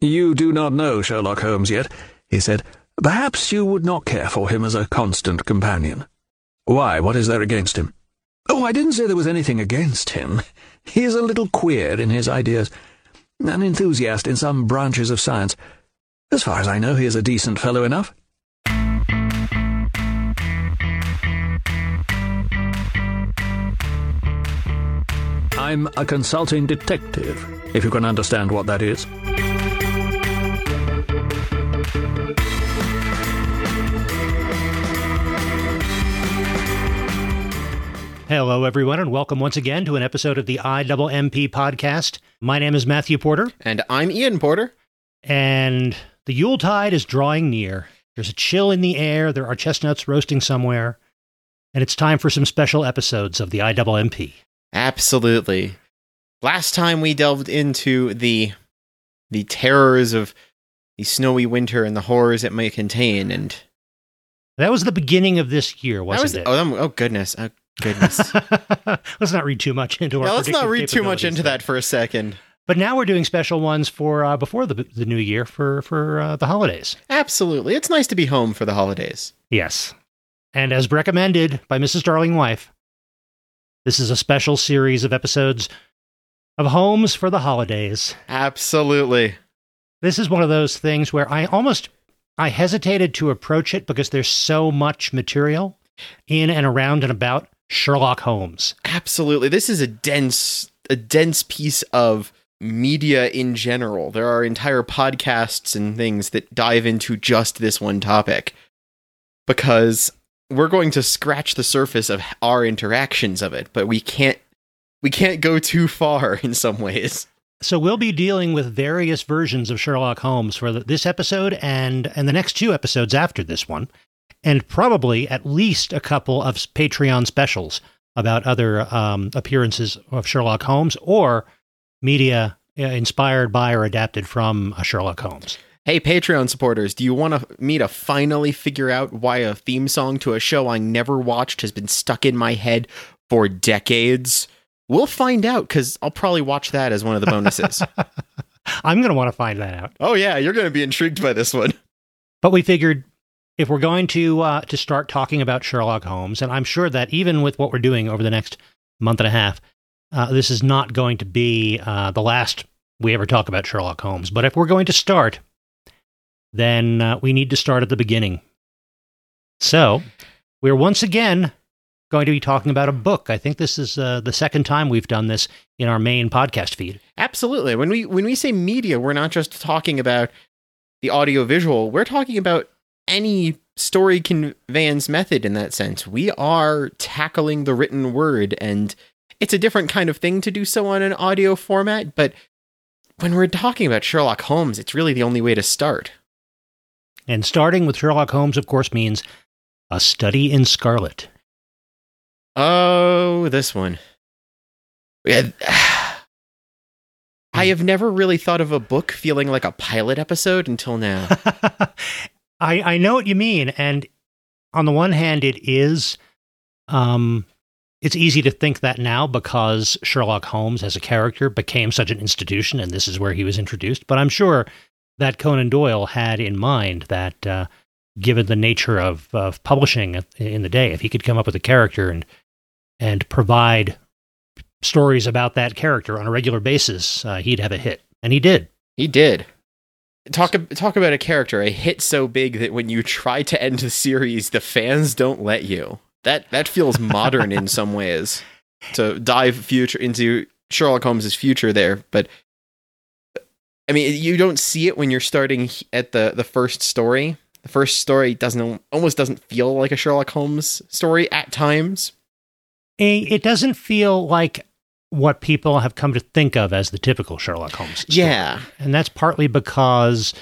You do not know Sherlock Holmes yet, he said. Perhaps you would not care for him as a constant companion. Why, what is there against him? Oh, I didn't say there was anything against him. He is a little queer in his ideas, an enthusiast in some branches of science. As far as I know, he is a decent fellow enough. I'm a consulting detective, if you can understand what that is. Hello, everyone, and welcome once again to an episode of the IMMP podcast. My name is Matthew Porter, And I'm Ian Porter. and the Yuletide is drawing near. There's a chill in the air, there are chestnuts roasting somewhere, and it's time for some special episodes of the IMMP. Absolutely. Last time we delved into the the terrors of the snowy winter and the horrors it may contain, and That was the beginning of this year, wasn't was it? oh, oh goodness, oh goodness. let's not read too much into our. Let's not read too much into that for a second. But now we're doing special ones for uh, before the the new year for for uh, the holidays. Absolutely, it's nice to be home for the holidays. Yes. And as recommended by Mrs. Darling Wife, this is a special series of episodes of Homes for the Holidays. Absolutely. This is one of those things where I almost I hesitated to approach it because there's so much material in and around and about Sherlock Holmes. Absolutely. This is a dense a dense piece of media in general. There are entire podcasts and things that dive into just this one topic because we're going to scratch the surface of our interactions of it, but we can't we can't go too far in some ways. So we'll be dealing with various versions of Sherlock Holmes for this episode and and the next two episodes after this one, and probably at least a couple of Patreon specials about other um, appearances of Sherlock Holmes or media uh, inspired by or adapted from uh, Sherlock Holmes. Hey Patreon supporters, do you want me to finally figure out why a theme song to a show I never watched has been stuck in my head for decades? We'll find out cuz I'll probably watch that as one of the bonuses. I'm going to want to find that out. oh yeah, you're going to be intrigued by this one. But we figured if we're going to uh, to start talking about Sherlock Holmes, and I'm sure that even with what we're doing over the next month and a half, uh, this is not going to be uh, the last we ever talk about Sherlock Holmes. But if we're going to start, then uh, we need to start at the beginning. So we're once again going to be talking about a book. I think this is uh, the second time we've done this in our main podcast feed. Absolutely. When we when we say media, we're not just talking about the audio visual. We're talking about any story conveyance method in that sense. We are tackling the written word and it's a different kind of thing to do so on an audio format, but when we're talking about Sherlock Holmes, it's really the only way to start. And starting with Sherlock Holmes, of course, means a study in scarlet. Oh, this one. Yeah, I hmm. have never really thought of a book feeling like a pilot episode until now. I I know what you mean, and on the one hand, it is, um, it's easy to think that now because Sherlock Holmes as a character became such an institution, and this is where he was introduced. But I'm sure that Conan Doyle had in mind that, uh, given the nature of of publishing in the day, if he could come up with a character and and provide stories about that character on a regular basis, uh, he'd have a hit, and he did. He did. Talk talk about a character a hit so big that when you try to end the series, the fans don't let you. That that feels modern in some ways. To dive future into Sherlock Holmes's future there, but I mean, you don't see it when you're starting at the the first story. The first story doesn't almost doesn't feel like a Sherlock Holmes story at times. It doesn't feel like what people have come to think of as the typical Sherlock Holmes. story. Yeah, And that's partly because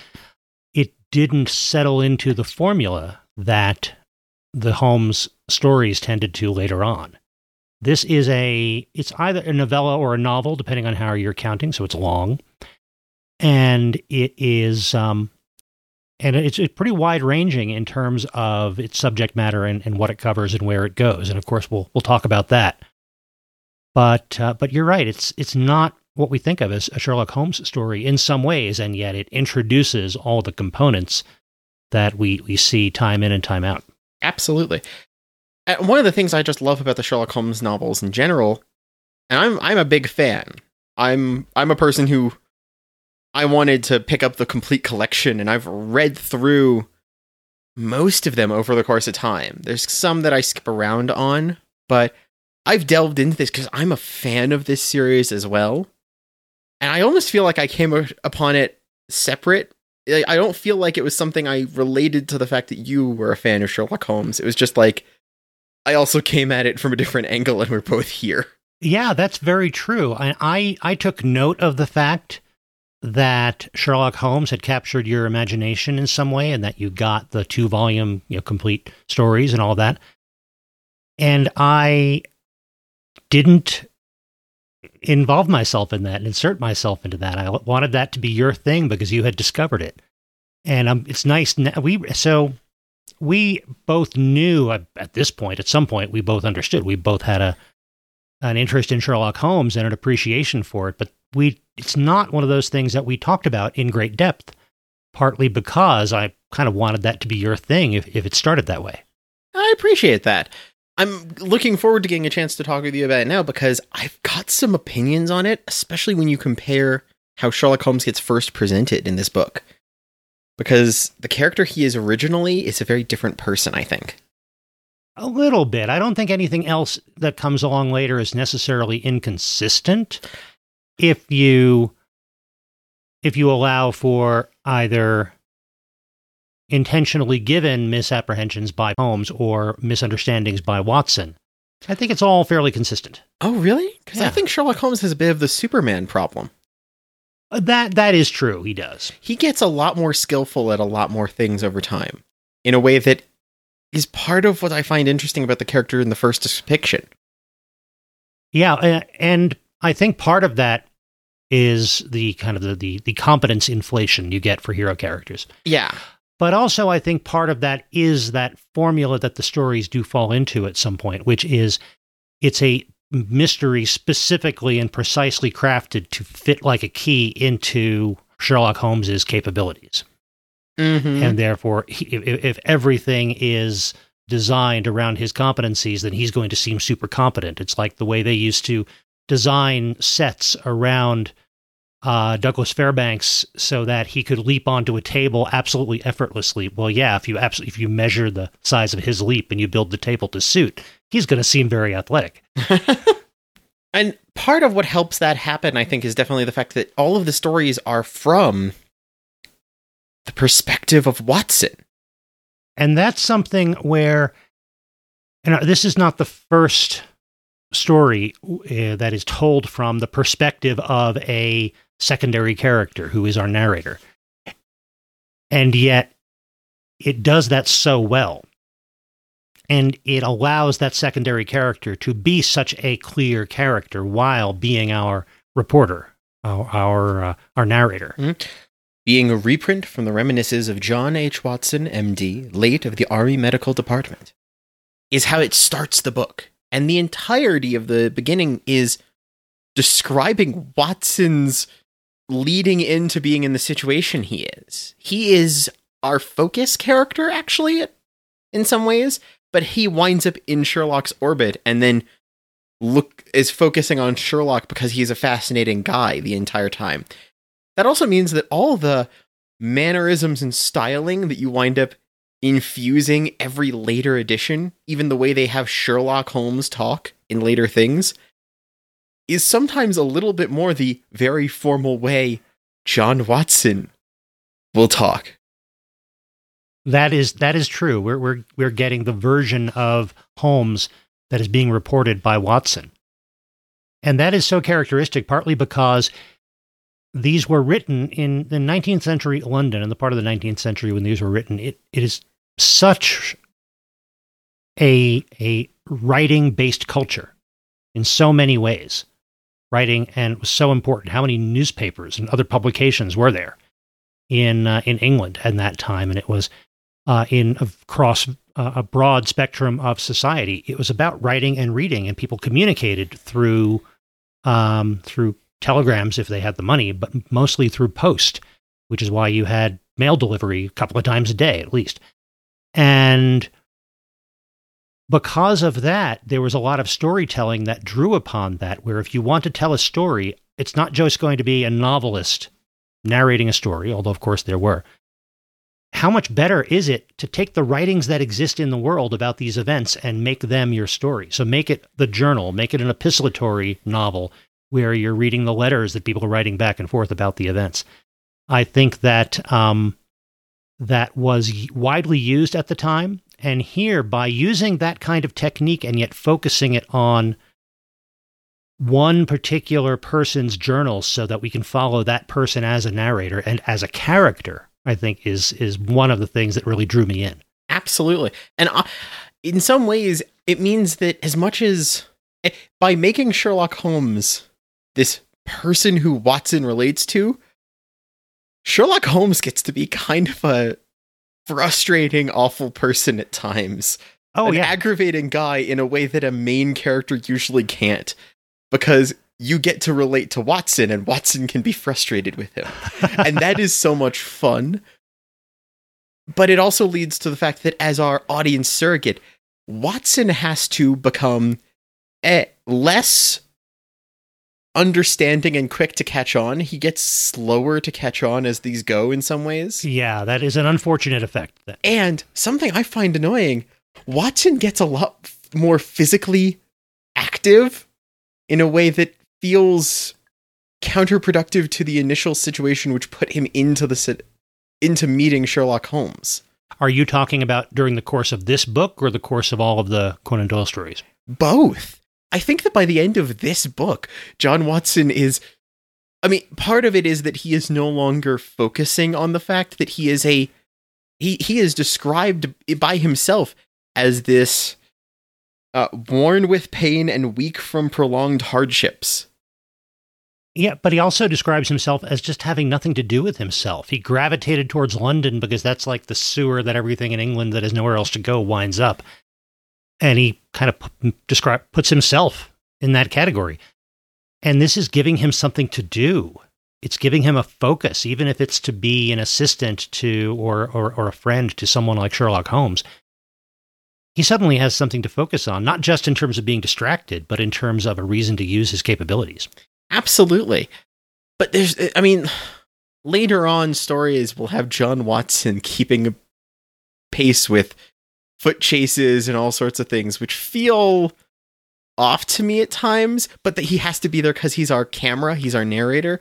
it didn't settle into the formula that the Holmes stories tended to later on. This is a, it's either a novella or a novel, depending on how you're counting. So it's long. And it is, um, and it's, it's pretty wide ranging in terms of its subject matter and, and what it covers and where it goes. And of course, we'll, we'll talk about that. But, uh, but you're right. It's, it's not what we think of as a Sherlock Holmes story in some ways, and yet it introduces all the components that we, we see time in and time out. Absolutely. And one of the things I just love about the Sherlock Holmes novels in general, and I'm I'm a big fan. I'm I'm a person who I wanted to pick up the complete collection, and I've read through most of them over the course of time. There's some that I skip around on, but I've delved into this because I'm a fan of this series as well. And I almost feel like I came upon it separate. I don't feel like it was something I related to the fact that you were a fan of Sherlock Holmes. It was just like I also came at it from a different angle and we're both here. Yeah, that's very true. I, I, I took note of the fact that Sherlock Holmes had captured your imagination in some way and that you got the two volume, you know, complete stories and all that. And I didn't involve myself in that and insert myself into that. I wanted that to be your thing because you had discovered it. And um, it's nice. We so we both knew at this point, at some point, we both understood. We both had a an interest in Sherlock Holmes and an appreciation for it, but we it's not one of those things that we talked about in great depth. Partly because I kind of wanted that to be your thing if, if it started that way. I appreciate that. I'm looking forward to getting a chance to talk with you about it now because I've got some opinions on it, especially when you compare how Sherlock Holmes gets first presented in this book. Because the character he is originally is a very different person, I think. A little bit. I don't think anything else that comes along later is necessarily inconsistent if you if you allow for either intentionally given misapprehensions by Holmes or misunderstandings by Watson. I think it's all fairly consistent. Oh, really? Because yeah. I think Sherlock Holmes has a bit of the Superman problem. Uh, that that is true. He does. He gets a lot more skillful at a lot more things over time, in a way that is part of what I find interesting about the character in the first depiction. Yeah, and I think part of that is the kind of the, the the competence inflation you get for hero characters. Yeah. But also, I think part of that is that formula that the stories do fall into at some point, which is it's a mystery specifically and precisely crafted to fit like a key into Sherlock Holmes's capabilities. Mm-hmm. And therefore, he, if, if everything is designed around his competencies, then he's going to seem super competent. It's like the way they used to design sets around uh, Douglas Fairbanks so that he could leap onto a table absolutely effortlessly. Well, yeah, if you absolutely if you measure the size of his leap and you build the table to suit, he's going to seem very athletic. and part of what helps that happen, I think, is definitely the fact that all of the stories are from the perspective of Watson. And that's something where, and this is not the first story uh, that is told from the perspective of a secondary character who is our narrator. And yet, it does that so well. And it allows that secondary character to be such a clear character while being our reporter, our our, uh, our narrator. Mm-hmm. Being a reprint from the reminiscences of John H. Watson, MD, late of the Army Medical Department, is how it starts the book. And the entirety of the beginning is describing Watson's leading into being in the situation he is. He is our focus character, actually, in some ways, but he winds up in Sherlock's orbit and then look is focusing on Sherlock because he's a fascinating guy the entire time. That also means that all the mannerisms and styling that you wind up infusing every later edition, even the way they have Sherlock Holmes talk in later things, is sometimes a little bit more the very formal way John Watson will talk. That is that is true. We're we're we're getting the version of Holmes that is being reported by Watson. And that is so characteristic partly because these were written in the 19th century London, in the part of the 19th century when these were written. It it is such a a writing based culture in so many ways writing, and it was so important. How many newspapers and other publications were there in uh, in England at that time? And it was uh, in across uh, a broad spectrum of society. It was about writing and reading, and people communicated through um, through telegrams if they had the money, but mostly through post, which is why you had mail delivery a couple of times a day at least. And because of that, there was a lot of storytelling that drew upon that, where if you want to tell a story, it's not just going to be a novelist narrating a story, although, of course, there were. How much better is it to take the writings that exist in the world about these events and make them your story? So make it the journal, make it an epistolatory novel where you're reading the letters that people are writing back and forth about the events. I think that um, that was widely used at the time. And here, by using that kind of technique and yet focusing it on one particular person's journal so that we can follow that person as a narrator and as a character, I think is is one of the things that really drew me in. Absolutely. And uh, in some ways, it means that as much as eh, by making Sherlock Holmes this person who Watson relates to, Sherlock Holmes gets to be kind of a frustrating, awful person at times. Oh, An yeah. aggravating guy in a way that a main character usually can't. Because you get to relate to Watson and Watson can be frustrated with him. and that is so much fun. But it also leads to the fact that as our audience surrogate, Watson has to become eh, less understanding and quick to catch on. He gets slower to catch on as these go in some ways. yeah, that is an unfortunate effect. That, And something I find annoying, Watson gets a lot f- more physically active in a way that feels counterproductive to the initial situation which put him into the sit- into meeting Sherlock Holmes. are you talking about during the course of this book or the course of all of the Conan Doyle stories? Both. I think that by the end of this book, John Watson is I mean, part of it is that he is no longer focusing on the fact that he is a he he is described by himself as this uh, worn with pain and weak from prolonged hardships. Yeah, but he also describes himself as just having nothing to do with himself. He gravitated towards London because that's like the sewer that everything in England that has nowhere else to go winds up. And he kind of p- describe puts himself in that category. And this is giving him something to do. It's giving him a focus, even if it's to be an assistant to or, or, or a friend to someone like Sherlock Holmes. He suddenly has something to focus on, not just in terms of being distracted, but in terms of a reason to use his capabilities. Absolutely. But there's I mean, later on stories will have John Watson keeping pace with foot chases and all sorts of things which feel off to me at times, but that he has to be there cuz he's our camera, he's our narrator.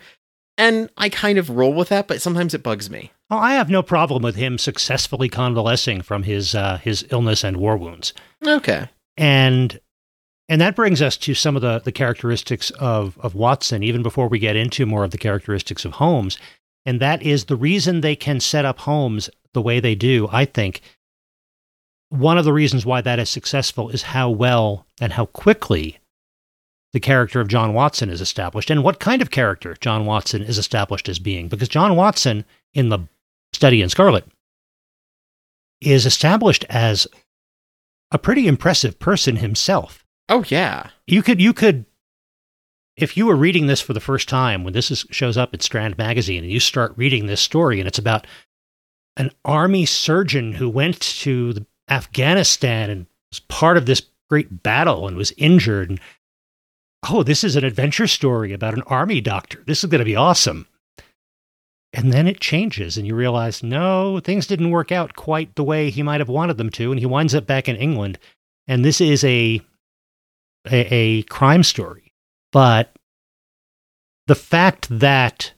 And I kind of roll with that, but sometimes it bugs me. Oh, I have no problem with him successfully convalescing from his uh, his illness and war wounds, Okay. and and that brings us to some of the the characteristics of of Watson. Even before we get into more of the characteristics of Holmes, and that is the reason they can set up Holmes the way they do. I think one of the reasons why that is successful is how well and how quickly the character of John Watson is established, and what kind of character John Watson is established as being. Because John Watson in the Study in Scarlet is established as a pretty impressive person himself. Oh yeah. You could you could if you were reading this for the first time when this is, shows up at Strand magazine and you start reading this story and it's about an army surgeon who went to the Afghanistan and was part of this great battle and was injured. And oh this is an adventure story about an army doctor. This is going to be awesome. And then it changes and you realize no things didn't work out quite the way he might have wanted them to and he winds up back in England. And this is a a, a crime story. But the fact that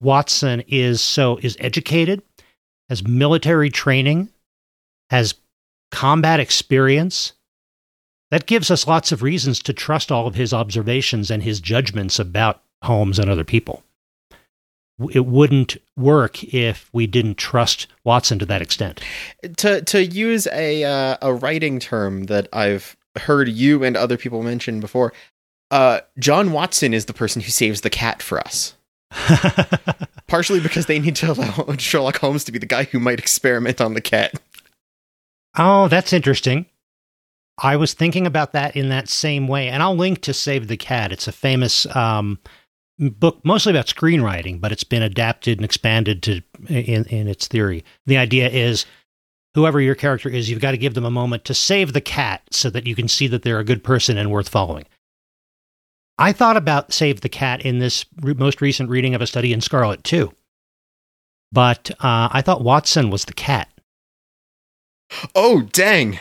Watson is so is educated has military training has combat experience that gives us lots of reasons to trust all of his observations and his judgments about Holmes and other people. It wouldn't work if we didn't trust Watson to that extent. To to use a uh, a writing term that I've heard you and other people mention before, uh, John Watson is the person who saves the cat for us. Partially because they need to allow Sherlock Holmes to be the guy who might experiment on the cat. Oh, that's interesting. I was thinking about that in that same way, and I'll link to Save the Cat. It's a famous um, book mostly about screenwriting, but it's been adapted and expanded to in, in its theory. The idea is whoever your character is, you've got to give them a moment to save the cat so that you can see that they're a good person and worth following. I thought about Save the Cat in this re- most recent reading of A Study in Scarlet, too. But uh, I thought Watson was the cat. Oh, dang.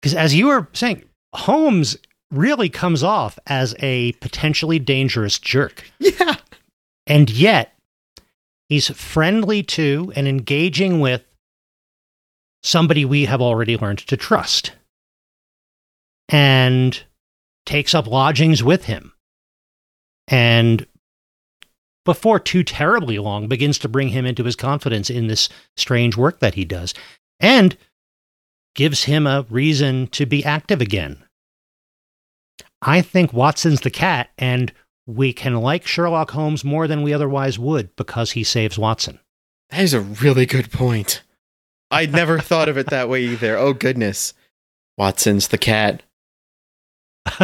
Because as you were saying, Holmes really comes off as a potentially dangerous jerk. Yeah. And yet, he's friendly to and engaging with somebody we have already learned to trust. And takes up lodgings with him. And before too terribly long, begins to bring him into his confidence in this strange work that he does. And gives him a reason to be active again. I think Watson's the cat, and we can like Sherlock Holmes more than we otherwise would because he saves Watson. That is a really good point. I'd never thought of it that way either. Oh, goodness. Watson's the cat.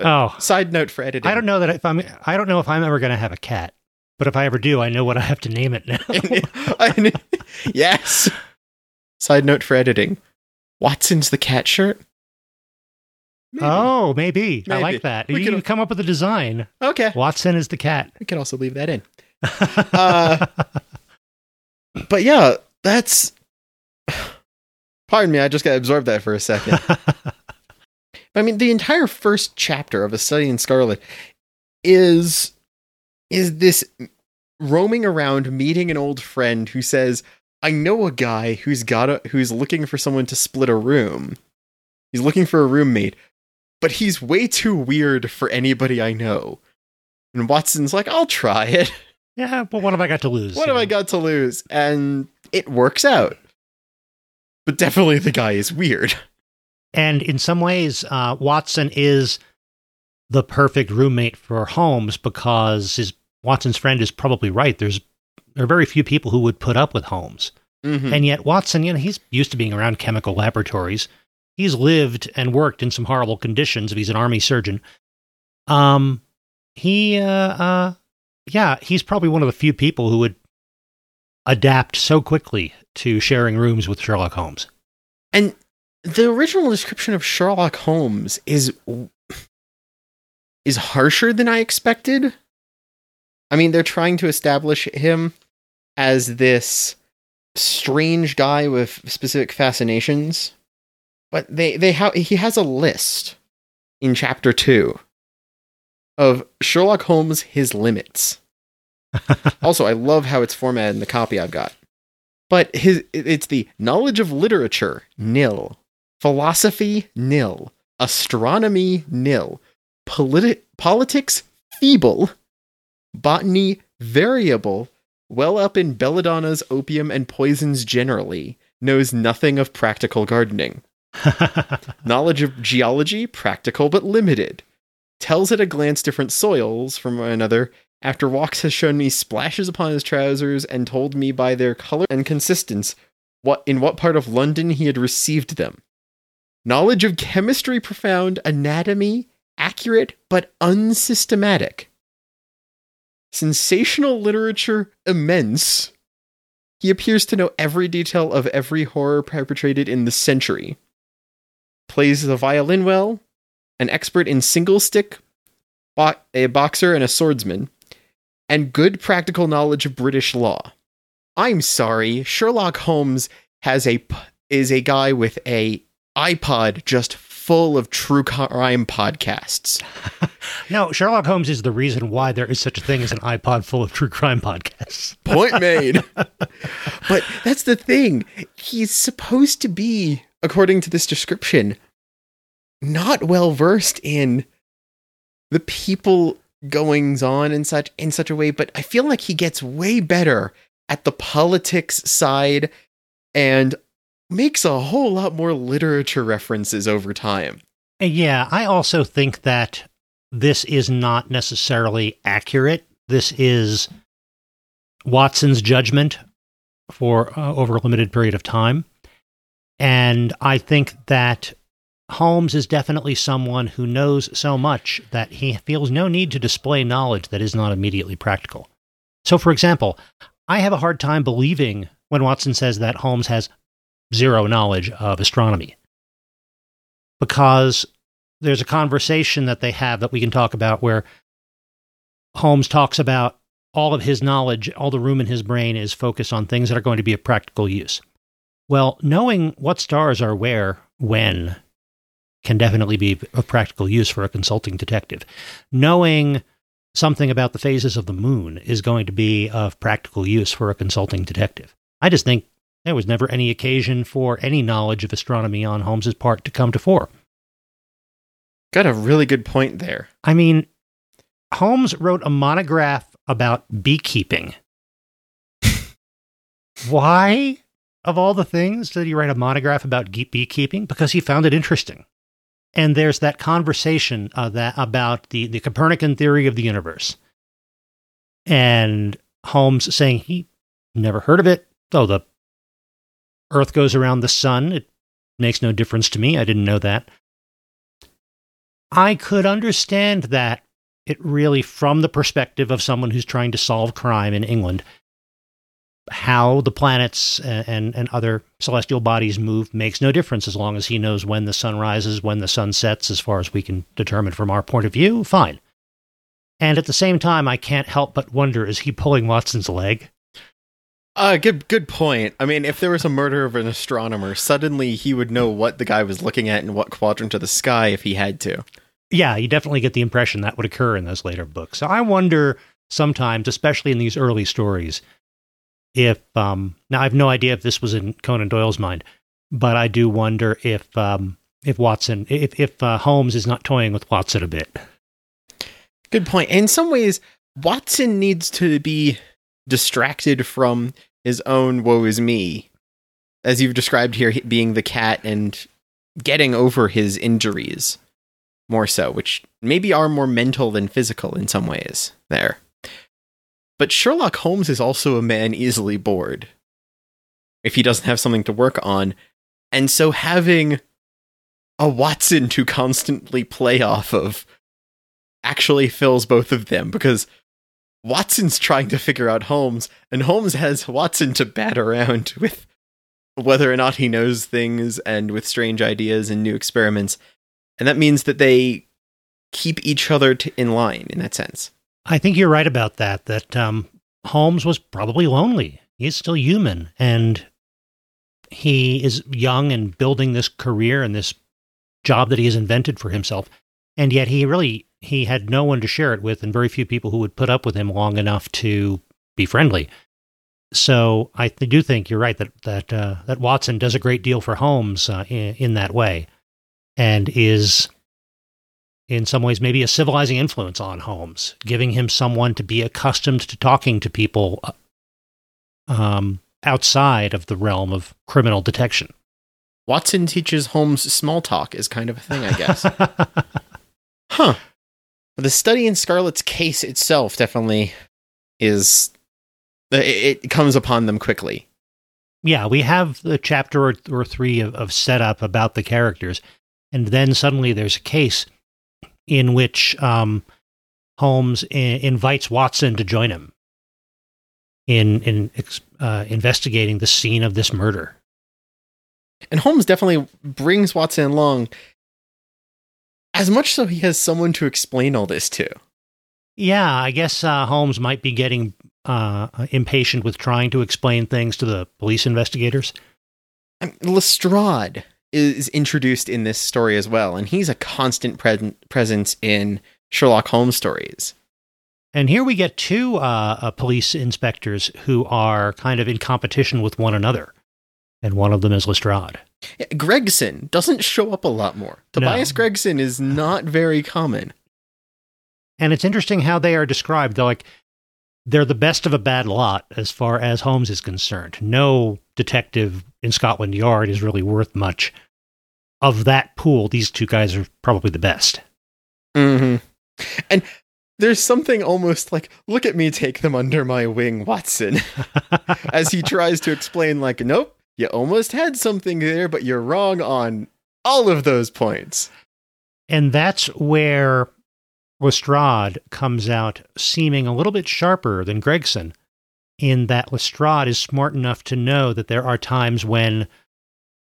oh, Side note for editing. I don't know that if I'm. I don't know if I'm ever going to have a cat, but if I ever do, I know what I have to name it now. yes. Side note for editing. Watson's the cat shirt. Maybe. Oh, maybe. I like that. We you can come up with a design. Okay. Watson is the cat. We can also leave that in. Uh, But yeah, that's. Pardon me, I just got absorbed that for a second. I mean, the entire first chapter of A Study in Scarlet is is this roaming around meeting an old friend who says, "I know a guy who's got a who's looking for someone to split a room. He's looking for a roommate, but he's way too weird for anybody I know." And Watson's like, "I'll try it. yeah, but what have I got to lose? What have I got to lose?" And it works out. But definitely the guy is weird. And in some ways, uh, Watson is the perfect roommate for Holmes because his Watson's friend is probably right. There's there are very few people who would put up with Holmes, Mhm. and yet Watson, you know, he's used to being around chemical laboratories. He's lived and worked in some horrible conditions. If he's an army surgeon, um, he, uh, uh, yeah, he's probably one of the few people who would adapt so quickly to sharing rooms with Sherlock Holmes. And the original description of Sherlock Holmes is is harsher than I expected. I mean, they're trying to establish him as this strange guy with specific fascinations, but they they ha- he has a list in chapter 2 of Sherlock Holmes his limits. also, I love how it's formatted in the copy I've got. But his it's the knowledge of literature nil, philosophy nil, astronomy nil, politi- politics feeble, botany variable, well up in belladonna's opium and poisons generally, knows nothing of practical gardening. Knowledge of geology practical but limited. Tells at a glance different soils from one another. After walks has shown me splashes upon his trousers and told me by their color and consistence what in what part of London he had received them. Knowledge of chemistry profound, anatomy accurate but unsystematic. Sensational literature immense. He appears to know every detail of every horror perpetrated in the century. Plays the violin well, an expert in single stick, bo- a boxer and a swordsman, and good practical knowledge of British law. I'm sorry, Sherlock Holmes has a is a guy with a iPod just full of true crime podcasts. No, Sherlock Holmes is the reason why there is such a thing as an iPod full of true crime podcasts. Point made. but that's the thing. He's supposed to be, according to this description, not well versed in the people goings on and such in such a way, but I feel like he gets way better at the politics side and makes a whole lot more literature references over time. Yeah, I also think that this is not necessarily accurate. This is Watson's judgment for uh, over a limited period of time. And I think that Holmes is definitely someone who knows so much that he feels no need to display knowledge that is not immediately practical. So, for example, I have a hard time believing when Watson says that Holmes has zero knowledge of astronomy. Because there's a conversation that they have that we can talk about where Holmes talks about all of his knowledge, all the room in his brain is focused on things that are going to be of practical use. Well, knowing what stars are where, when, can definitely be of practical use for a consulting detective. Knowing something about the phases of the moon is going to be of practical use for a consulting detective. I just think there was never any occasion for any knowledge of astronomy on Holmes's part to come to fore. Got a really good point there. I mean, Holmes wrote a monograph about beekeeping. Why, of all the things, did he write a monograph about beekeeping? Because he found it interesting. And there's that conversation uh, that about the, the Copernican theory of the universe. And Holmes saying he never heard of it. Oh, the Earth goes around the sun. It makes no difference to me. I didn't know that. I could understand that it really, from the perspective of someone who's trying to solve crime in England, how the planets and, and, other celestial bodies move makes no difference as long as he knows when the sun rises, when the sun sets, as far as we can determine from our point of view, fine. And at the same time, I can't help but wonder is he pulling Watson's leg? Uh, good good point. I mean, if there was a murder of an astronomer, suddenly he would know what the guy was looking at and what quadrant of the sky if he had to. Yeah, you definitely get the impression that would occur in those later books. So I wonder sometimes, especially in these early stories, if um, now I have no idea if this was in Conan Doyle's mind, but I do wonder if um, if Watson, if if uh, Holmes is not toying with Watson a bit. Good point. In some ways, Watson needs to be distracted from his own woe is me, as you've described here, being the cat and getting over his injuries more so, which maybe are more mental than physical in some ways there. But Sherlock Holmes is also a man easily bored if he doesn't have something to work on. And so having a Watson to constantly play off of actually fills both of them because Watson's trying to figure out Holmes, and Holmes has Watson to bat around with whether or not he knows things and with strange ideas and new experiments. And that means that they keep each other to, in line in that sense. I think you're right about that, that um, Holmes was probably lonely. He's still human and he is young and building this career and this job that he has invented for himself. And yet he really he had no one to share it with and very few people who would put up with him long enough to be friendly. So I do think you're right that that uh, that Watson does a great deal for Holmes uh, in, in that way, and is in some ways maybe a civilizing influence on Holmes, giving him someone to be accustomed to talking to people uh, um, outside of the realm of criminal detection. Watson teaches Holmes small talk is kind of a thing, I guess. huh. The study in Scarlet's case itself definitely is. It, it comes upon them quickly. Yeah, we have the chapter or, or three of, of setup about the characters, and then suddenly there's a case in which um, Holmes invites Watson to join him in in uh, investigating the scene of this murder. And Holmes definitely brings Watson along, as much so he has someone to explain all this to. Yeah, I guess uh, Holmes might be getting uh, impatient with trying to explain things to the police investigators. Lestrade is introduced in this story as well, and he's a constant pre- presence in Sherlock Holmes stories. And here we get two uh, uh, police inspectors who are kind of in competition with one another, and one of them is Lestrade. Gregson doesn't show up a lot more. Tobias no. Gregson is not very common. And it's interesting how they are described. They're like they're the best of a bad lot as far as Holmes is concerned. No detective in Scotland Yard is really worth much. Of that pool, these two guys are probably the best. Mm-hmm. And there's something almost like, look at me take them under my wing, Watson. As he tries to explain, like, nope, you almost had something there, but you're wrong on all of those points. And that's where Lestrade comes out seeming a little bit sharper than Gregson, in that Lestrade is smart enough to know that there are times when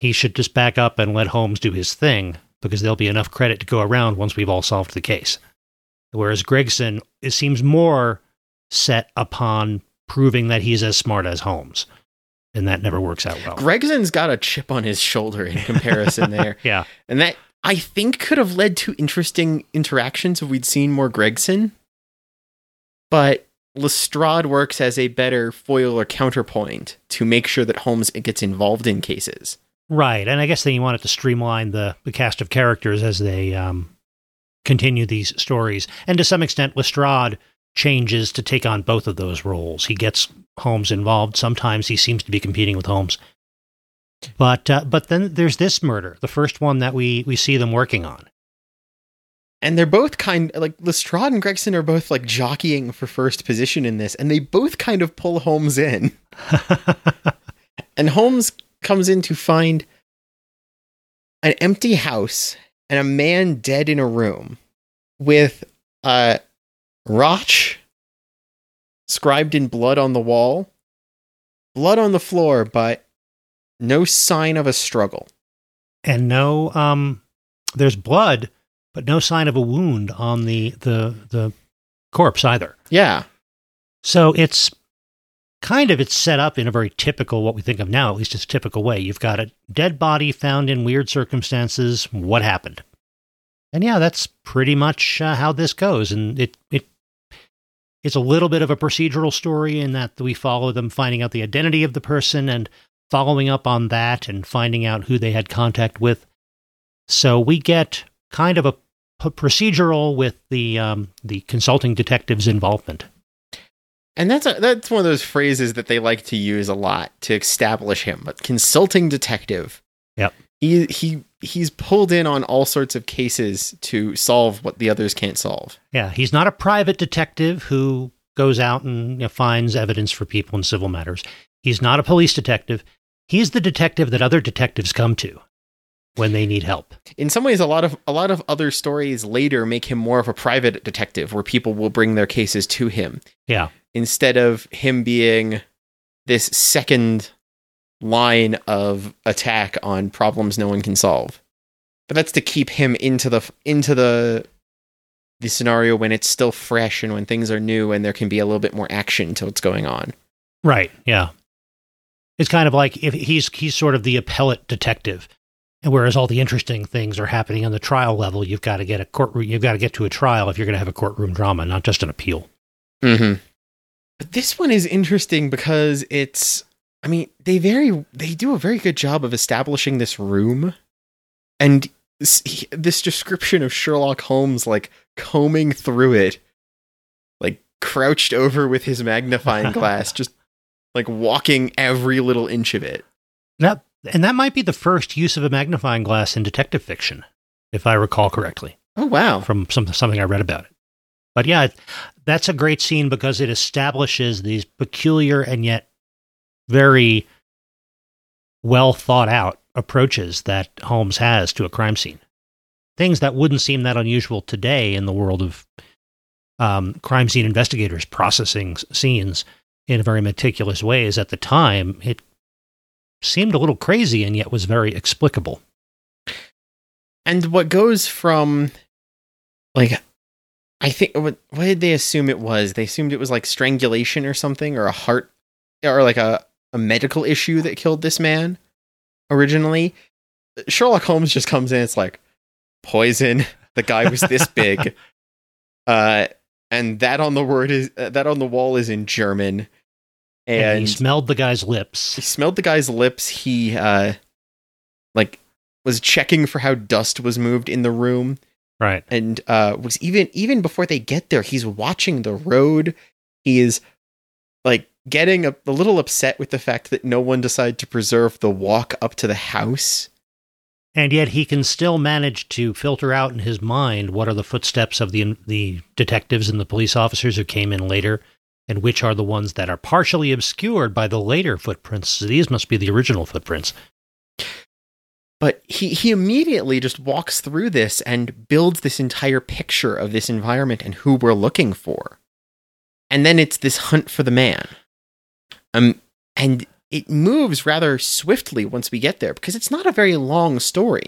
he should just back up and let Holmes do his thing, because there'll be enough credit to go around once we've all solved the case. Whereas Gregson it seems more set upon proving that he's as smart as Holmes. And that never works out well. Gregson's got a chip on his shoulder in comparison there. yeah. And that I think could have led to interesting interactions if we'd seen more Gregson. But Lestrade works as a better foil or counterpoint to make sure that Holmes gets involved in cases. Right. And I guess then you wanted to streamline the, the cast of characters as they um, continue these stories. And to some extent, Lestrade changes to take on both of those roles. He gets Holmes involved. Sometimes he seems to be competing with Holmes. But uh, but then there's this murder, the first one that we we see them working on. And they're both kind like Lestrade and Gregson are both like jockeying for first position in this, and they both kind of pull Holmes in. and Holmes comes in to find an empty house and a man dead in a room with a Rache scribed in blood on the wall, blood on the floor, but no sign of a struggle. And no um there's blood, but no sign of a wound on the the the corpse either. Yeah. So it's kind of it's set up in a very typical what we think of now, at least it's typical way. You've got a dead body found in weird circumstances. What happened? And yeah, that's pretty much uh, how this goes. And it it it's a little bit of a procedural story in that we follow them finding out the identity of the person and following up on that and finding out who they had contact with. So we get kind of a p- procedural with the um, the consulting detective's involvement. And that's a, that's one of those phrases that they like to use a lot to establish him. But consulting detective. Yep. He he he's pulled in on all sorts of cases to solve what the others can't solve. Yeah, he's not a private detective who goes out and you know, finds evidence for people in civil matters. He's not a police detective. He's the detective that other detectives come to when they need help. In some ways, a lot of a lot of other stories later make him more of a private detective, where people will bring their cases to him. Yeah, instead of him being this second line of attack on problems no one can solve. But that's to keep him into the into the the scenario when it's still fresh and when things are new and there can be a little bit more action to what's going on. Right. Yeah. It's kind of like if he's he's sort of the appellate detective, and whereas all the interesting things are happening on the trial level, you've got to get a courtroom. You've got to get to a trial if you're going to have a courtroom drama, not just an appeal. Mm-hmm. But this one is interesting because it's. I mean, they very they do a very good job of establishing this room, and this description of Sherlock Holmes like combing through it, like crouched over with his magnifying glass, just like walking every little inch of it. That and that might be the first use of a magnifying glass in detective fiction, if I recall correctly. Oh wow! From some something I read about it. But yeah, that's a great scene because it establishes these peculiar and yet very well thought out approaches that Holmes has to a crime scene. Things that wouldn't seem that unusual today in the world of um, crime scene investigators processing scenes in very meticulous ways. At the time, it seemed a little crazy and yet was very explicable. And what goes from like I think what, what did they assume it was? They assumed it was like strangulation or something or a heart or like a, a medical issue that killed this man originally. Sherlock Holmes just comes in. It's like poison. The guy was this big, uh, and that on the word is uh, that on the wall is in German. And, and, he smelled the guy's lips. He smelled the guy's lips. He uh, like was checking for how dust was moved in the room. Right. And uh, was even even before they get there, he's watching the road. He is like getting a, a little upset with the fact that no one decided to preserve the walk up to the house. And yet he can still manage to filter out in his mind what are the footsteps of the the detectives and the police officers who came in later, and which are the ones that are partially obscured by the later footprints. So these must be the original footprints. But he, he immediately just walks through this and builds this entire picture of this environment and who we're looking for. And then it's this hunt for the man. Um, and it moves rather swiftly once we get there because it's not a very long story.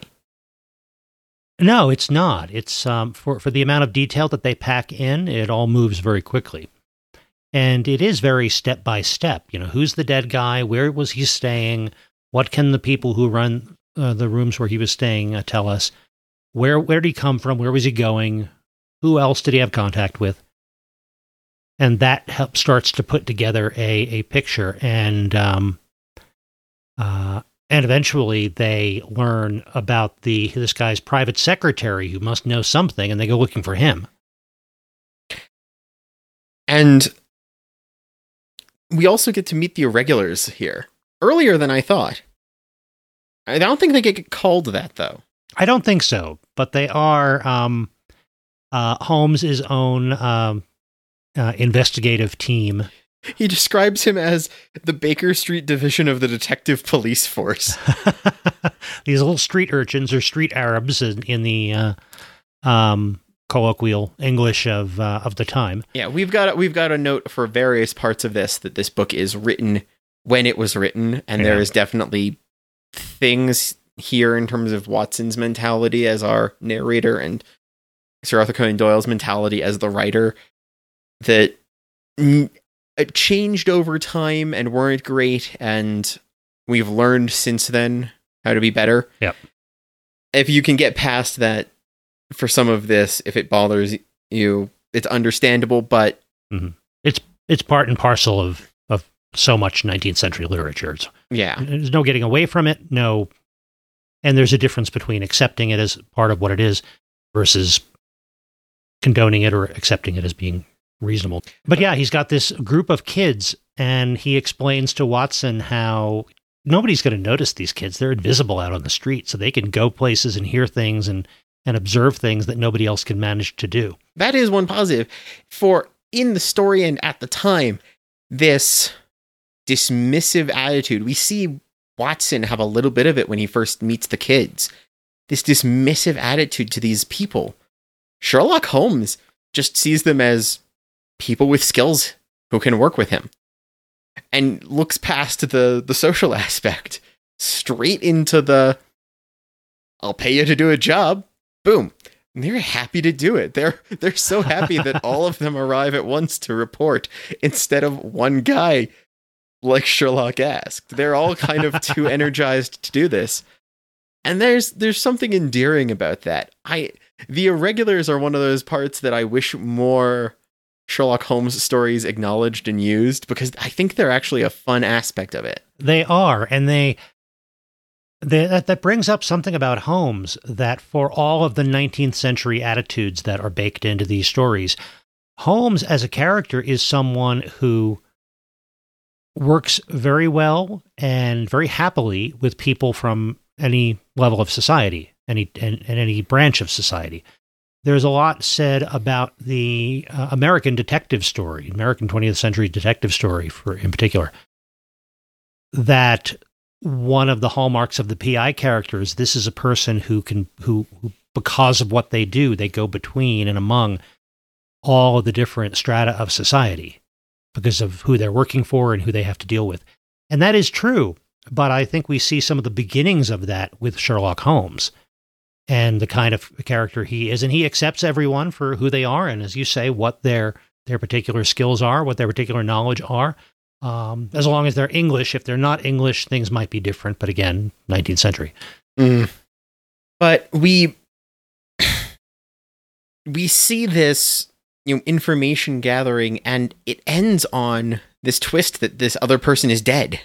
No, it's not. It's um, for for the amount of detail that they pack in, it all moves very quickly, and it is very step by step. You know, who's the dead guy? Where was he staying? What can the people who run uh, the rooms where he was staying uh, tell us? Where where did he come from? Where was he going? Who else did he have contact with? And that helps starts to put together a a picture. And um, uh, and eventually they learn about the this guy's private secretary who must know something and they go looking for him. And we also get to meet the irregulars here. Earlier than i thought. I don't think they get called that though. I don't think so but they are um uh holmes's own um uh, investigative team he describes him as the Baker Street division of the detective police force. These little street urchins or street Arabs in, in the uh, um, colloquial English of uh, of the time. Yeah, we've got we've got a note for various parts of this that this book is written when it was written, and yeah. there is definitely things here in terms of Watson's mentality as our narrator and Sir Arthur Conan Doyle's mentality as the writer that it changed over time and weren't great and we've learned since then how to be better. Yep. If you can get past that for some of this, if it bothers you, it's understandable, but mm-hmm. it's it's part and parcel of of so much 19th century literature. It's, yeah. There's no getting away from it. No. And there's a difference between accepting it as part of what it is versus condoning it or accepting it as being reasonable. But yeah, he's got this group of kids, and he explains to Watson how nobody's going to notice these kids. They're invisible out on the street, so they can go places and hear things and and observe things that nobody else can manage to do. That is one positive. For in the story and at the time, this dismissive attitude, we see Watson have a little bit of it when he first meets the kids. This dismissive attitude to these people. Sherlock Holmes just sees them as people with skills who can work with him and looks past the the social aspect straight into the I'll pay you to do a job. Boom. And they're happy to do it. They're they're so happy that all of them arrive at once to report instead of one guy like Sherlock asked. They're all kind of too energized to do this. And there's there's something endearing about that. I the irregulars are one of those parts that I wish more Sherlock Holmes stories acknowledged and used because I think they're actually a fun aspect of it. They are, and they, they that, that brings up something about Holmes that for all of the 19th century attitudes that are baked into these stories, Holmes as a character is someone who works very well and very happily with people from any level of society, any and, and any branch of society there's a lot said about the uh, American detective story, American 20th century detective story, for in particular, that one of the hallmarks of the PI characters, this is a person who can, who, who because of what they do, they go between and among all of the different strata of society because of who they're working for and who they have to deal with. And that is true. But I think we see some of the beginnings of that with Sherlock Holmes and the kind of character he is. And he accepts everyone for who they are. And as you say what their their particular skills are what their particular knowledge are. Um, as long as they're english if they're not english things might be different. But again 19th century. Mm. but we we see this you know information gathering and it ends on this twist that this other person is dead.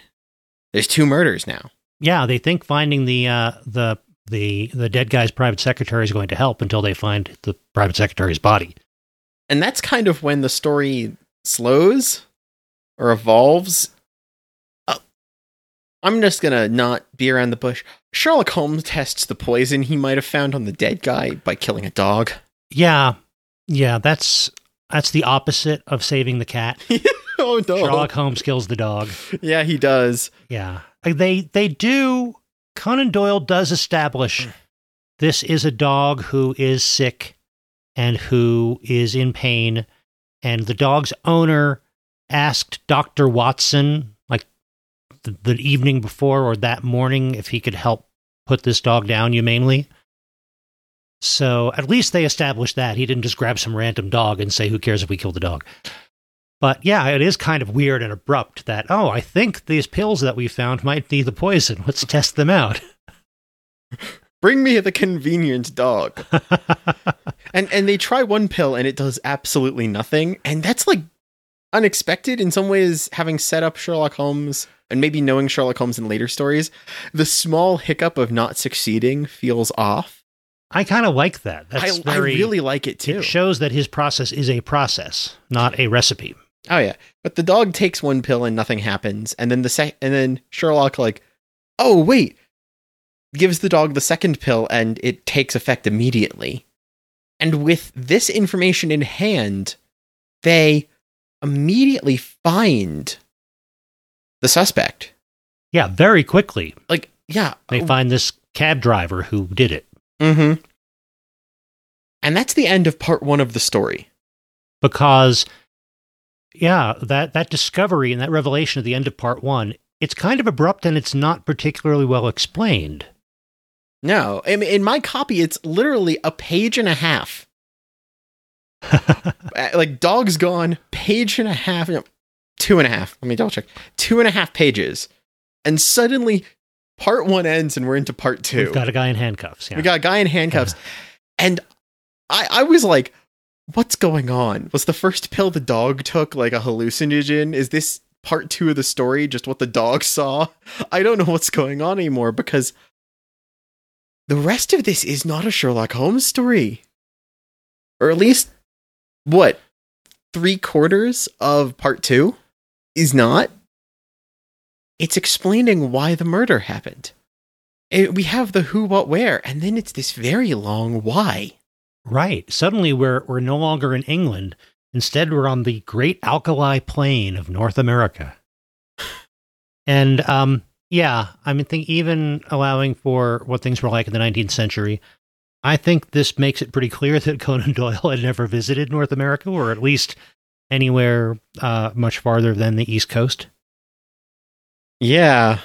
There's two murders now. Yeah they think finding the uh the the the dead guy's private secretary is going to help until they find the private secretary's body. And that's kind of when the story slows or evolves. Uh, I'm just gonna not be around the bush. Sherlock Holmes tests the poison he might have found on the dead guy by killing a dog. Yeah, yeah, that's that's the opposite of saving the cat. oh no! Sherlock Holmes kills the dog. Yeah, he does. Yeah, they they do Conan Doyle does establish this is a dog who is sick and who is in pain. And the dog's owner asked Dr. Watson, like the, the evening before or that morning, if he could help put this dog down humanely. So at least they established that. He didn't just grab some random dog and say, Who cares if we kill the dog? But yeah, it is kind of weird and abrupt that, oh, I think these pills that we found might be the poison. Let's test them out. Bring me the convenience dog. and and they try one pill and it does absolutely nothing. And that's like unexpected in some ways, having set up Sherlock Holmes and maybe knowing Sherlock Holmes in later stories. The small hiccup of not succeeding feels off. I kind of like that. That's I, very, I really like it too. It shows that his process is a process, not a recipe. Oh yeah, but the dog takes one pill and nothing happens, and then the sec- and then Sherlock like, oh wait, gives the dog the second pill and it takes effect immediately. And with this information in hand, they immediately find the suspect. Yeah, very quickly. Like, yeah, They find this cab driver who did it Mm-hmm. And that's the end of part one of the story. because yeah, that that discovery and that revelation at the end of part 1, it's kind of abrupt and it's not particularly well explained. No, I mean, in my copy, it's literally a page and a half. Uh, like dog's gone, page and a half, no, two and a half. Let me double check. Two and a half pages, and suddenly part one ends and we're into part 2 We've got a guy in handcuffs. Yeah. We got a guy in handcuffs, and I I was like, "What's going on? Was the first pill the dog took like a hallucinogen? Is this part two of the story just what the dog saw? I don't know what's going on anymore because the rest of this is not a Sherlock Holmes story, or at least what three quarters of part two is not. It's explaining why the murder happened. It, we have the who, what, where, and then it's this very long why. Right. Suddenly we're we're no longer in England. Instead we're on the great alkali plain of North America. And um yeah, I mean think even allowing for what things were like in the 19th century, I think this makes it pretty clear that Conan Doyle had never visited North America or at least anywhere uh much farther than the East Coast. Yeah.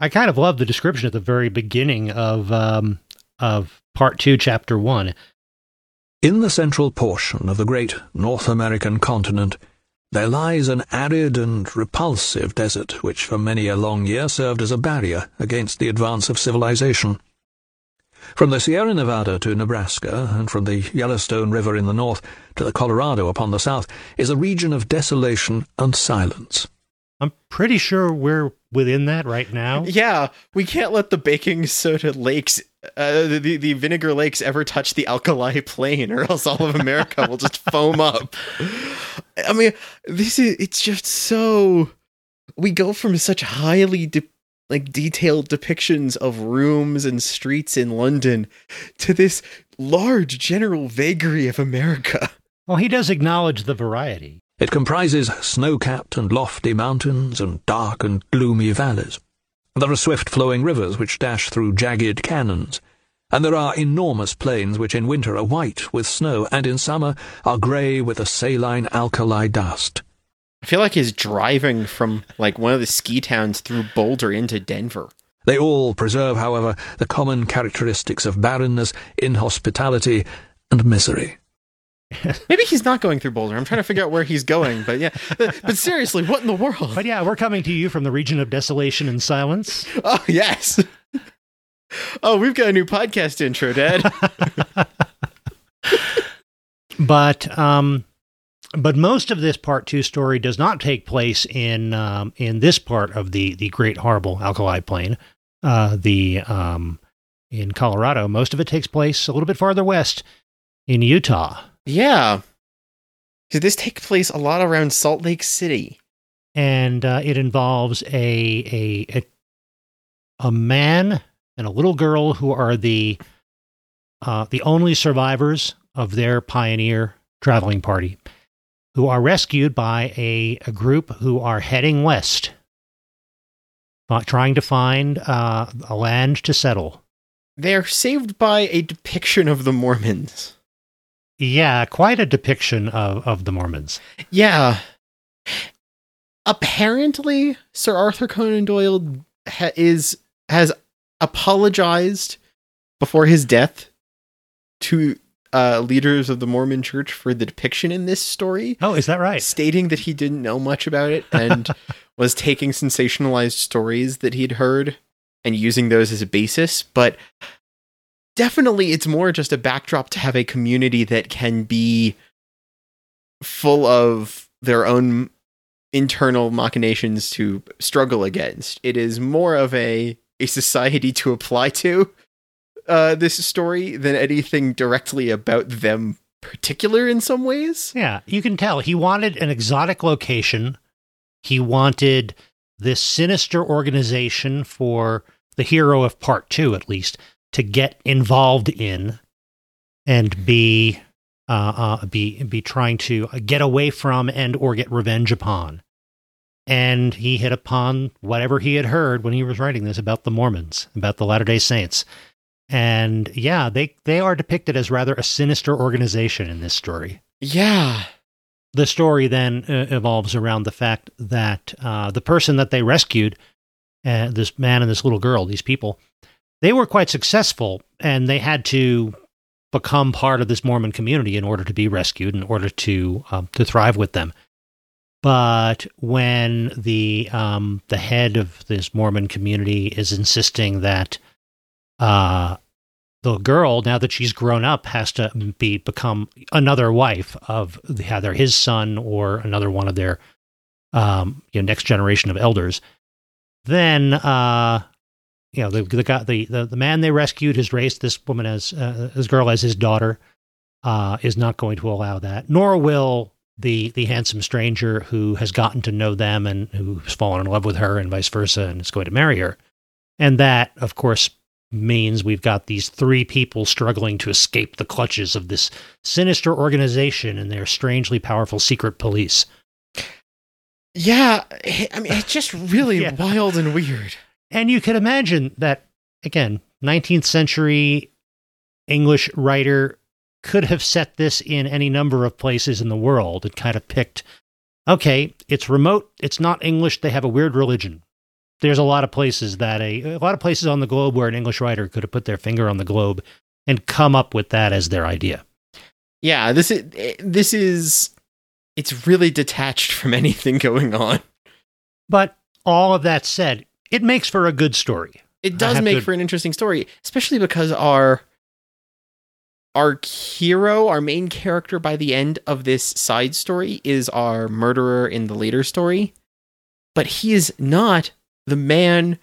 I kind of love the description at the very beginning of um of part 2 chapter 1. In the central portion of the great North American continent, there lies an arid and repulsive desert which for many a long year served as a barrier against the advance of civilization. From the Sierra Nevada to Nebraska, and from the Yellowstone River in the north to the Colorado upon the south, is a region of desolation and silence. I'm pretty sure we're within that right now. Yeah, we can't let the baking soda lakes, uh, the, the vinegar lakes ever touch the alkali plain, or else all of America will just foam up. I mean, this is, it's just so. We go from such highly de- like detailed depictions of rooms and streets in London to this large general vagary of America. Well, he does acknowledge the variety. It comprises snow-capped and lofty mountains and dark and gloomy valleys. There are swift-flowing rivers which dash through jagged canyons, and there are enormous plains which in winter are white with snow and in summer are grey with a saline alkali dust. I feel like he's driving from like one of the ski towns through Boulder into Denver. They all preserve, however, the common characteristics of barrenness, inhospitality, and misery. Maybe he's not going through Boulder. I'm trying to figure out where he's going, but yeah. But seriously, what in the world? But yeah, we're coming to you from the region of desolation and silence. Oh yes. Oh, we've got a new podcast intro, Dad. But um, but most of this part two story does not take place in um, in this part of the the Great Horrible Alkali Plain, uh, the um, in Colorado. Most of it takes place a little bit farther west in Utah. Yeah. Because this takes place a lot around Salt Lake City. and uh, it involves a, a a a man and a little girl who are the uh, the only survivors of their pioneer traveling party, who are rescued by a, a group who are heading west trying to find uh, a land to settle. They're saved by a depiction of the Mormons. Yeah, quite a depiction of, of the Mormons. Yeah. Apparently, Sir Arthur Conan Doyle ha- is has apologized before his death to uh, leaders of the Mormon Church for the depiction in this story, Oh, is that right? stating that he didn't know much about it and was taking sensationalized stories that he'd heard and using those as a basis. But definitely, it's more just a backdrop to have a community that can be full of their own internal machinations to struggle against. It is more of a a society to apply to uh, this story than anything directly about them particular in some ways. Yeah, you can tell he wanted an exotic location. He wanted this sinister organization for the hero of part two, at least, to get involved in and be uh, uh, be be trying to get away from and or get revenge upon. And he hit upon whatever he had heard when he was writing this about the Mormons, about the Latter Day Saints. And yeah, they they are depicted as rather a sinister organization in this story Yeah. the story then uh, evolves around the fact that uh, the person that they rescued, uh, this man and this little girl, these people, they were quite successful and they had to become part of this Mormon community in order to be rescued, in order to um, to thrive with them. But when the um, the head of this Mormon community is insisting that uh, the girl, now that she's grown up, has to be become another wife of the- either his son or another one of their um, you know, next generation of elders. Then, uh, you know, the the, guy, the the the man they rescued has raised this woman as uh, this girl as his daughter. Uh, is not going to allow that, nor will the the handsome stranger who has gotten to know them and who's fallen in love with her and vice versa and is going to marry her. And that, of course, means we've got these three people struggling to escape the clutches of this sinister organization and their strangely powerful secret police. Yeah. I mean, it's just really Yeah. wild and weird. And you can imagine that, again, 19th century English writer could have set this in any number of places in the world and kind of picked, okay, it's remote, it's not English, they have a weird religion. There's a lot of places that a, a lot of places on the globe where an English writer could have put their finger on the globe and come up with that as their idea. Yeah. This is, this is, it's really detached from anything going on. But all of that said, it makes for a good story. It does make to- for an interesting story, especially because our our hero, our main character by the end of this side story is our murderer in the later story, but he is not the man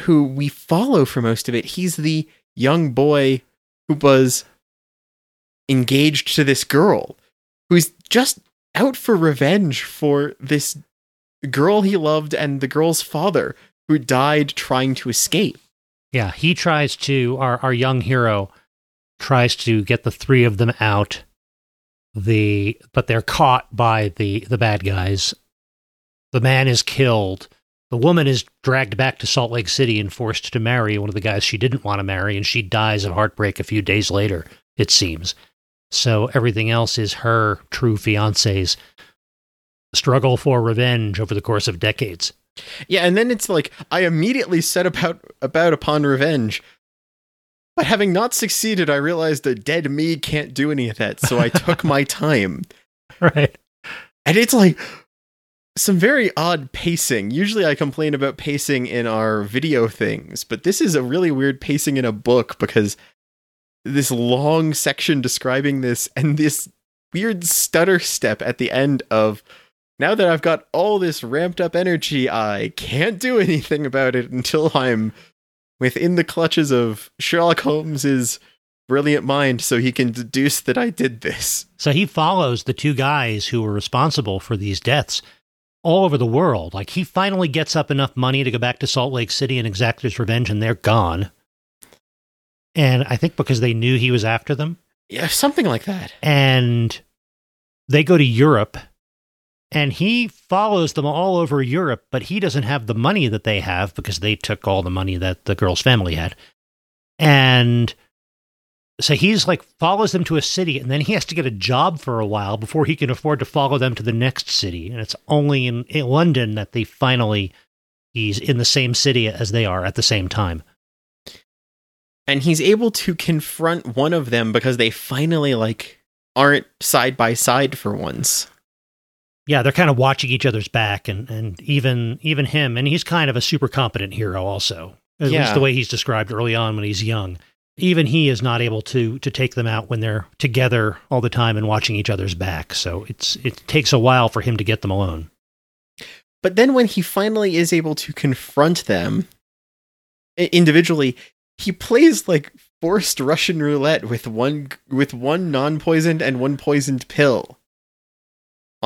who we follow for most of it. He's the young boy who was engaged to this girl who's just out for revenge for this girl he loved and the girl's father who died trying to escape. Yeah, he tries to our our young hero tries to get the three of them out. The but they're caught by the the bad guys. The man is killed. The woman is dragged back to Salt Lake City and forced to marry one of the guys she didn't want to marry, and she dies of heartbreak a few days later, it seems. So everything else is her true fiance's struggle for revenge over the course of decades. Yeah, and then it's like I immediately set about about upon revenge. But having not succeeded, I realized that dead me can't do any of that, so I took my time. Right. And it's like some very odd pacing. Usually I complain about pacing in our video things, but this is a really weird pacing in a book because this long section describing this and this weird stutter step at the end of now that I've got all this ramped up energy, I can't do anything about it until I'm within the clutches of Sherlock Holmes's brilliant mind so he can deduce that I did this. So he follows the two guys who were responsible for these deaths all over the world. Like he finally gets up enough money to go back to Salt Lake City and exact his revenge, and they're gone. And I think because they knew he was after them, Yeah, something like that. and they go to Europe and he follows them all over Europe, but he doesn't have the money that they have because they took all the money that the girl's family had. And so he's like follows them to a city and then he has to get a job for a while before he can afford to follow them to the next city. And it's only in, in London that they finally he's in the same city as they are at the same time. And he's able to confront one of them because they finally like aren't side by side for once. Yeah, they're kind of watching each other's back and, and even even him and he's kind of a super competent hero also. At Yeah. least the way he's described early on when he's young. Even he is not able to to take them out when they're together all the time and watching each other's back. So it's it takes a while for him to get them alone. But then when he finally is able to confront them individually, he plays like forced Russian roulette with one with one non-poisoned and one poisoned pill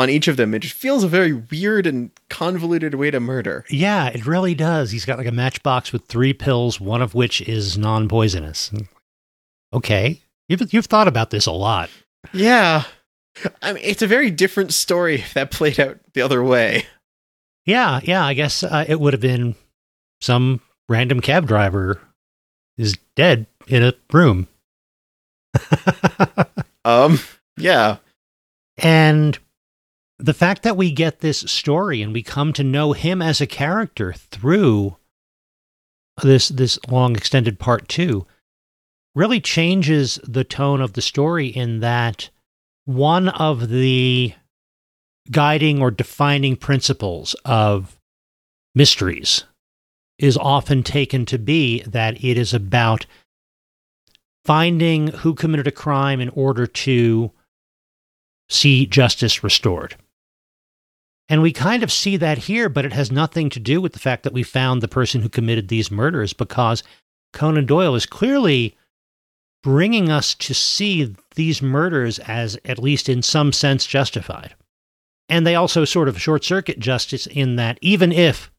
on each of them. It just feels a very weird and convoluted way to murder. Yeah, it really does. He's got like a matchbox with three pills, one of which is non-poisonous. Okay, you've you've thought about this a lot. Yeah. I mean, it's a very different story if that played out the other way. Yeah, yeah. I guess uh, it would have been some random cab driver is dead in a room. Um, yeah. and the fact that we get this story and we come to know him as a character through this this long extended part 2 really changes the tone of the story in that one of the guiding or defining principles of mysteries is often taken to be that it is about finding who committed a crime in order to see justice restored. And we kind of see that here, but it has nothing to do with the fact that we found the person who committed these murders because Conan Doyle is clearly bringing us to see these murders as, at least in some sense, justified. And they also sort of short circuit justice in that even if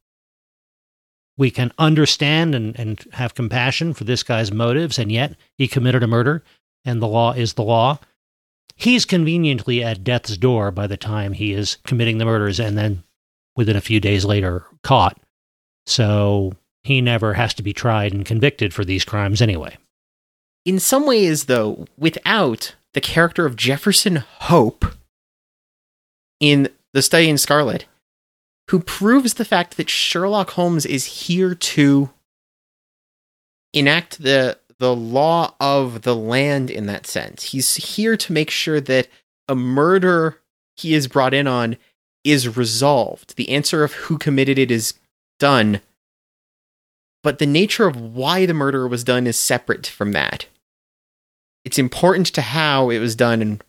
we can understand and, and have compassion for this guy's motives, and yet he committed a murder, and the law is the law. He's conveniently at death's door by the time he is committing the murders, and then within a few days later, caught. So he never has to be tried and convicted for these crimes anyway. In some ways, though, without the character of Jefferson Hope in The Study in Scarlet, who proves the fact that Sherlock Holmes is here to enact the the law of the land in that sense. He's here to make sure that a murder he is brought in on is resolved. The answer of who committed it is done, but the nature of why the murder was done is separate from that. It's important to how it was done and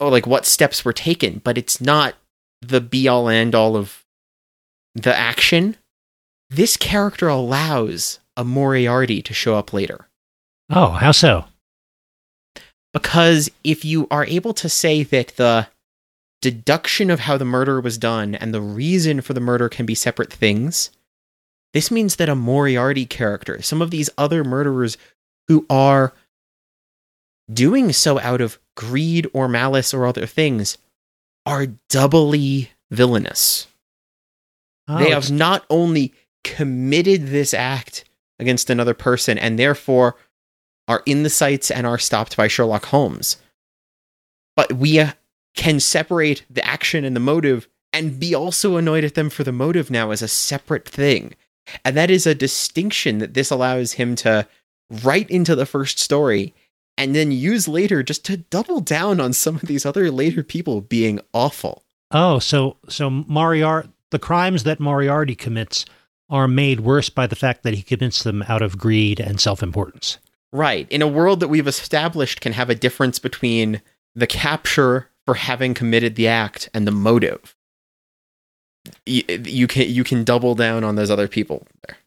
oh, like what steps were taken, but it's not the be all and all of the action. This character allows a Moriarty to show up later. Oh, how so? Because if you are able to say that the deduction of how the murder was done and the reason for the murder can be separate things, this means that a Moriarty character, some of these other murderers who are doing so out of greed or malice or other things, are doubly villainous. Oh, they have not only committed this act against another person and therefore are in the sights and are stopped by Sherlock Holmes, but we uh, can separate the action and the motive and be also annoyed at them for the motive now as a separate thing. And that is a distinction that this allows him to write into the first story and then use later just to double down on some of these other later people being awful. Oh, so so Moriarty, the crimes that Moriarty commits are made worse by the fact that he commits them out of greed and self-importance. Right. In a world that we've established can have a difference between the capture for having committed the act and the motive. You, you can you can double down on those other people there.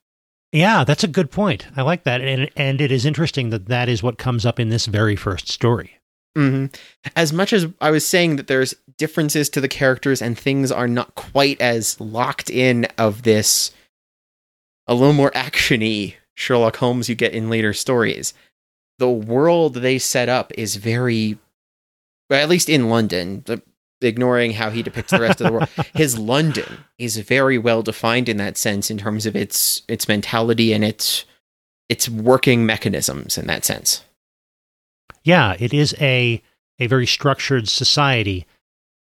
Yeah, that's a good point. I like that, and and it is interesting that that is what comes up in this very first story. hmm As much as I was saying that there's differences to the characters and things are not quite as locked in of this a little more actiony Sherlock Holmes you get in later stories. The world they set up is very well, at least in London. the- ignoring how he depicts the rest of the world. His London is very well defined in that sense in terms of its its mentality and its its working mechanisms in that sense. Yeah, it is a a very structured society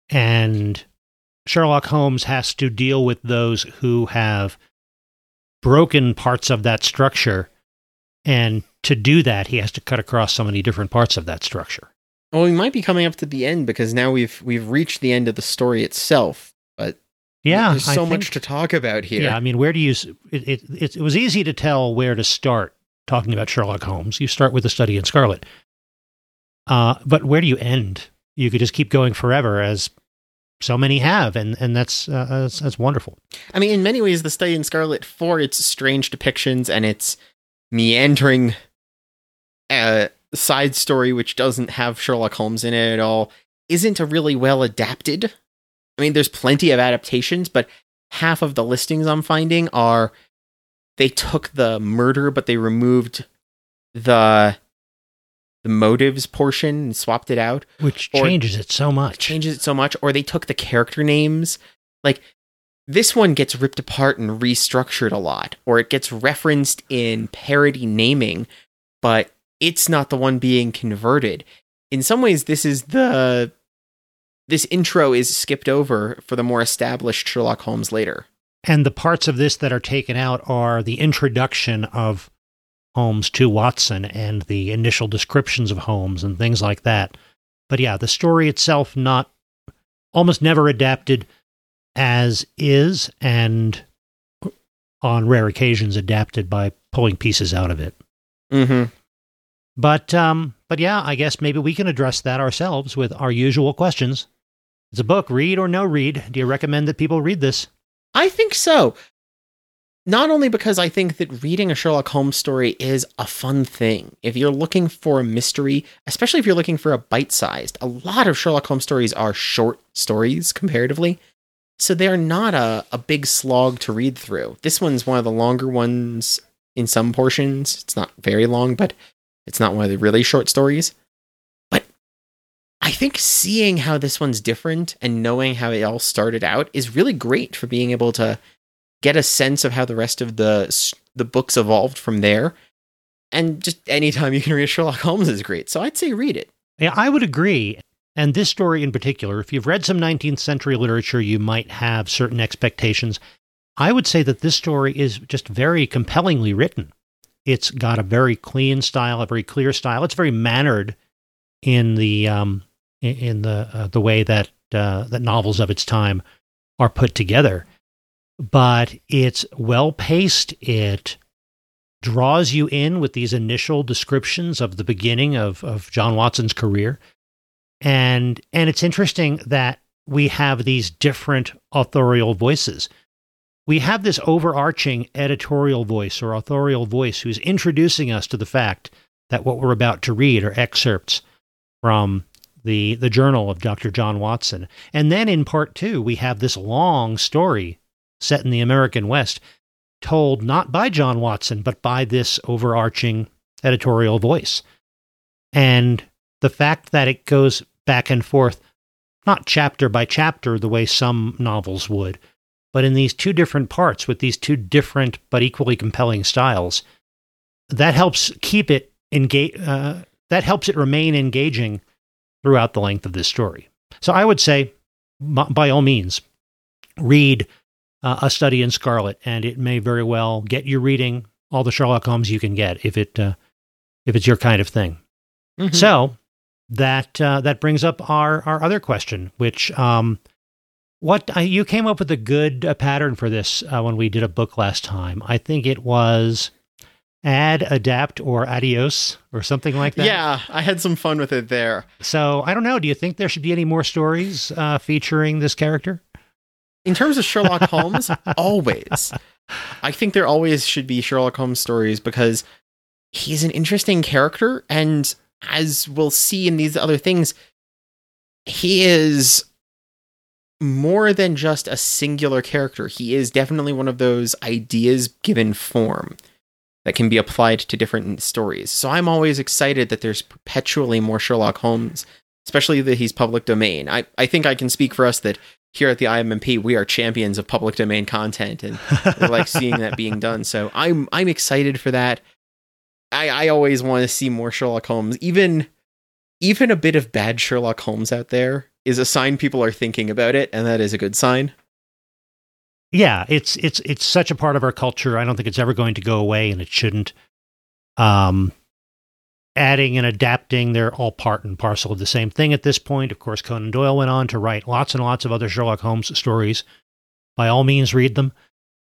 and Sherlock Holmes has to deal with those who have broken parts of that structure and to do that he has to cut across so many different parts of that structure. Well, we might be coming up to the end because now we've we've reached the end of the story itself. But Yeah, there's so think- much to talk about here. Yeah, I mean, where do you? It, it, it, it was easy to tell where to start talking about Sherlock Holmes. You start with the study in Scarlet, uh, but where do you end? You could just keep going forever, as so many have, and and that's uh, that's, that's wonderful. I mean, in many ways, the study in Scarlet, for its strange depictions and its meandering uh, side story, which doesn't have Sherlock Holmes in it at all, isn't a really well adapted. I mean, there's plenty of adaptations, but half of the listings I'm finding are they took the murder, but they removed the the motives portion and swapped it out Which Or- changes it so much. changes it so much, or they took the character names. Like this one gets ripped apart and restructured a lot, or it gets referenced in parody naming, but it's not the one being converted. In some ways, this is the this intro is skipped over for the more established Sherlock Holmes later. And the parts of this that are taken out are the introduction of Holmes to Watson and the initial descriptions of Holmes and things like that. But yeah, the story itself not almost never adapted as is and on rare occasions adapted by pulling pieces out of it. Mm-hmm. But um but yeah, I guess maybe we can address that ourselves with our usual questions. It's a book, read or no read. Do you recommend that people read this? I think so. Not only because I think that reading a Sherlock Holmes story is a fun thing. If you're looking for a mystery, especially if you're looking for a bite sized, a lot of Sherlock Holmes stories are short stories comparatively. So they're not a, a big slog to read through. This one's one of the longer ones in some portions. It's not very long, but it's not one of the really short stories. But I think seeing how this one's different and knowing how it all started out is really great for being able to get a sense of how the rest of the the books evolved from there. And just anytime you can read Sherlock Holmes is great. So I'd say read it. Yeah, I would agree. And this story in particular, if you've read some 19th century literature, you might have certain expectations. I would say that this story is just very compellingly written. It's got a very clean style, a very clear style. It's very mannered in the um, in- the uh, the way that uh, that novels of its time are put together. But it's well paced. It draws you in with these initial descriptions of the beginning of, of John Watson's career. And and it's interesting that we have these different authorial voices. We have this overarching editorial voice or authorial voice who's introducing us to the fact that what we're about to read are excerpts from the the journal of Dr. John Watson. And then in part 2 we have this long story set in the American West told not by John Watson but by this overarching editorial voice. And the fact that it goes back and forth, not chapter by chapter the way some novels would, but in these two different parts with these two different but equally compelling styles, that helps keep it engage. Uh, that helps it remain engaging throughout the length of this story. So I would say, by all means, read uh, A Study in Scarlet, and it may very well get you reading all the Sherlock Holmes you can get if it uh, if it's your kind of thing. Mhm. So that uh, that brings up our our other question, which um, what uh, you came up with a good uh, pattern for this uh, when we did a book last time. I think it was add, adapt, or adios, or something like that. yeah, I had some fun with it there. So I don't know. Do you think there should be any more stories uh, featuring this character? In terms of Sherlock Holmes, always. I think there always should be Sherlock Holmes stories because he's an interesting character and as we'll see in these other things, he is more than just a singular character. He is definitely one of those ideas given form that can be applied to different stories. So I'm always excited that there's perpetually more Sherlock Holmes especially that he's public domain. I, I think I can speak for us that here at the IMMP, we are champions of public domain content and like seeing that being done. So I'm I'm excited for that. I, I always want to see more Sherlock Holmes. Even even a bit of bad Sherlock Holmes out there is a sign people are thinking about it, and that is a good sign. Yeah, it's it's it's such a part of our culture. I don't think it's ever going to go away, and it shouldn't. Um, adding and adapting, they're all part and parcel of the same thing at this point. Of course, Conan Doyle went on to write lots and lots of other Sherlock Holmes stories. By all means, read them.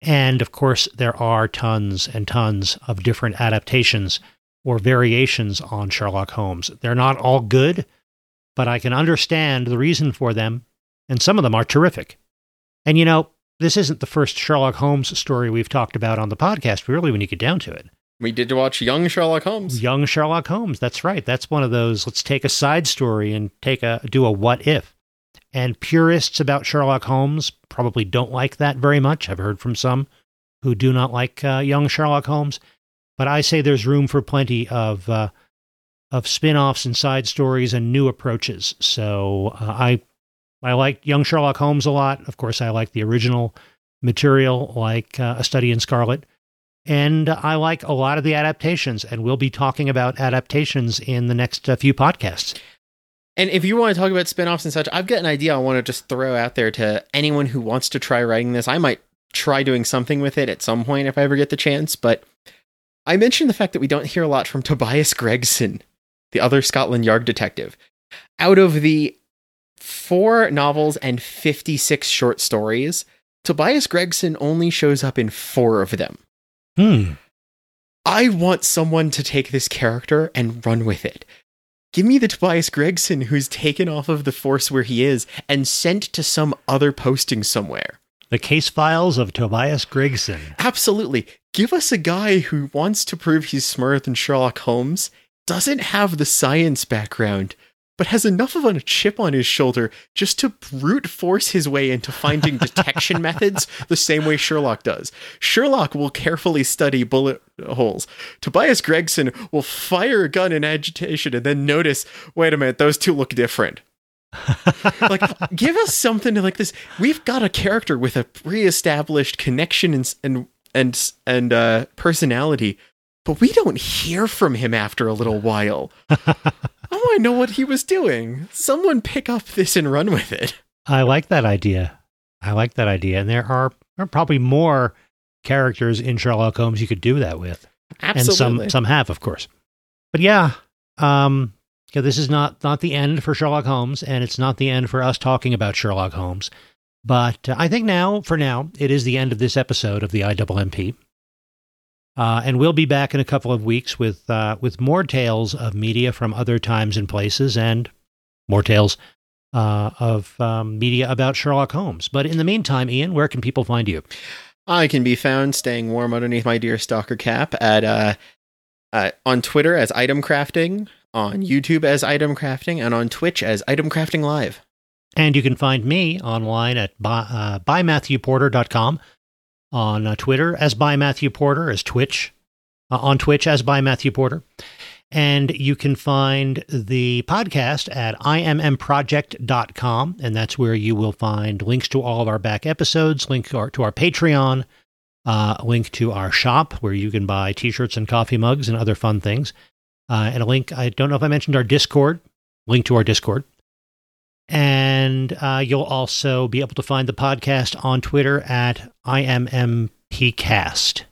And of course, there are tons and tons of different adaptations or variations on Sherlock Holmes. They're not all good, but I can understand the reason for them, and some of them are terrific. And you know, this isn't the first Sherlock Holmes story we've talked about on the podcast, really, when you get down to it. We did to watch Young Sherlock Holmes. Young Sherlock Holmes. That's right. That's one of those. Let's take a side story and take a do a what if. And purists about Sherlock Holmes probably don't like that very much. I've heard from some who do not like uh, Young Sherlock Holmes, but I say there's room for plenty of uh, of spin-offs and side stories and new approaches. So uh, I I like Young Sherlock Holmes a lot. Of course, I like the original material, like uh, A Study in Scarlet. And I like a lot of the adaptations, and we'll be talking about adaptations in the next uh, few podcasts. And if you want to talk about spin-offs and such, I've got an idea I want to just throw out there to anyone who wants to try writing this. I might try doing something with it at some point if I ever get the chance, but I mentioned the fact that we don't hear a lot from Tobias Gregson, the other Scotland Yard detective. Out of the four novels and 56 short stories, Tobias Gregson only shows up in four of them. Hmm. I want someone to take this character and run with it. Give me the Tobias Gregson who's taken off of the force where he is and sent to some other posting somewhere. The case files of Tobias Gregson. Absolutely. Give us a guy who wants to prove he's smarter than Sherlock Holmes, doesn't have the science background, but has enough of a chip on his shoulder just to brute force his way into finding detection methods the same way Sherlock does. Sherlock will carefully study bullet holes. Tobias Gregson will fire a gun in agitation and then notice, wait a minute, those two look different. like give us something like this. We've got a character with a pre-established connection and and and, and uh, personality, but we don't hear from him after a little while. I know what he was doing. Someone pick up this and run with it. I like that idea. I like that idea. And there are, are probably more characters in Sherlock Holmes you could do that with. Absolutely. And some some have, of course. But yeah, um, yeah, this is not not the end for Sherlock Holmes, and it's not the end for us talking about Sherlock Holmes. But uh, I think now, for now, it is the end of this episode of the IMMP. Uh, and we'll be back in a couple of weeks with uh, with more tales of media from other times and places, and more tales uh, of um, media about Sherlock Holmes. But in the meantime, Ian, where can people find you? I can be found staying warm underneath my deerstalker cap at uh, uh, on Twitter as Item Crafting, on YouTube as Item Crafting, and on Twitch as Item Crafting Live. And you can find me online at by, uh, bymatthewporter.com on uh, Twitter as by Matthew Porter, as Twitch, uh, on Twitch as by Matthew Porter. And you can find the podcast at immproject.com, and that's where you will find links to all of our back episodes, link to our, to our Patreon, uh, link to our shop where you can buy t shirts and coffee mugs and other fun things, uh, and a link. I don't know if I mentioned our Discord, link to our Discord. And uh, you'll also be able to find the podcast on Twitter at IMMPcast.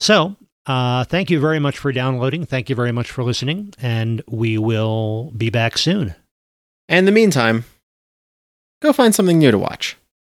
So, uh, thank you very much for downloading. Thank you very much for listening. And we will be back soon. In the meantime, go find something new to watch.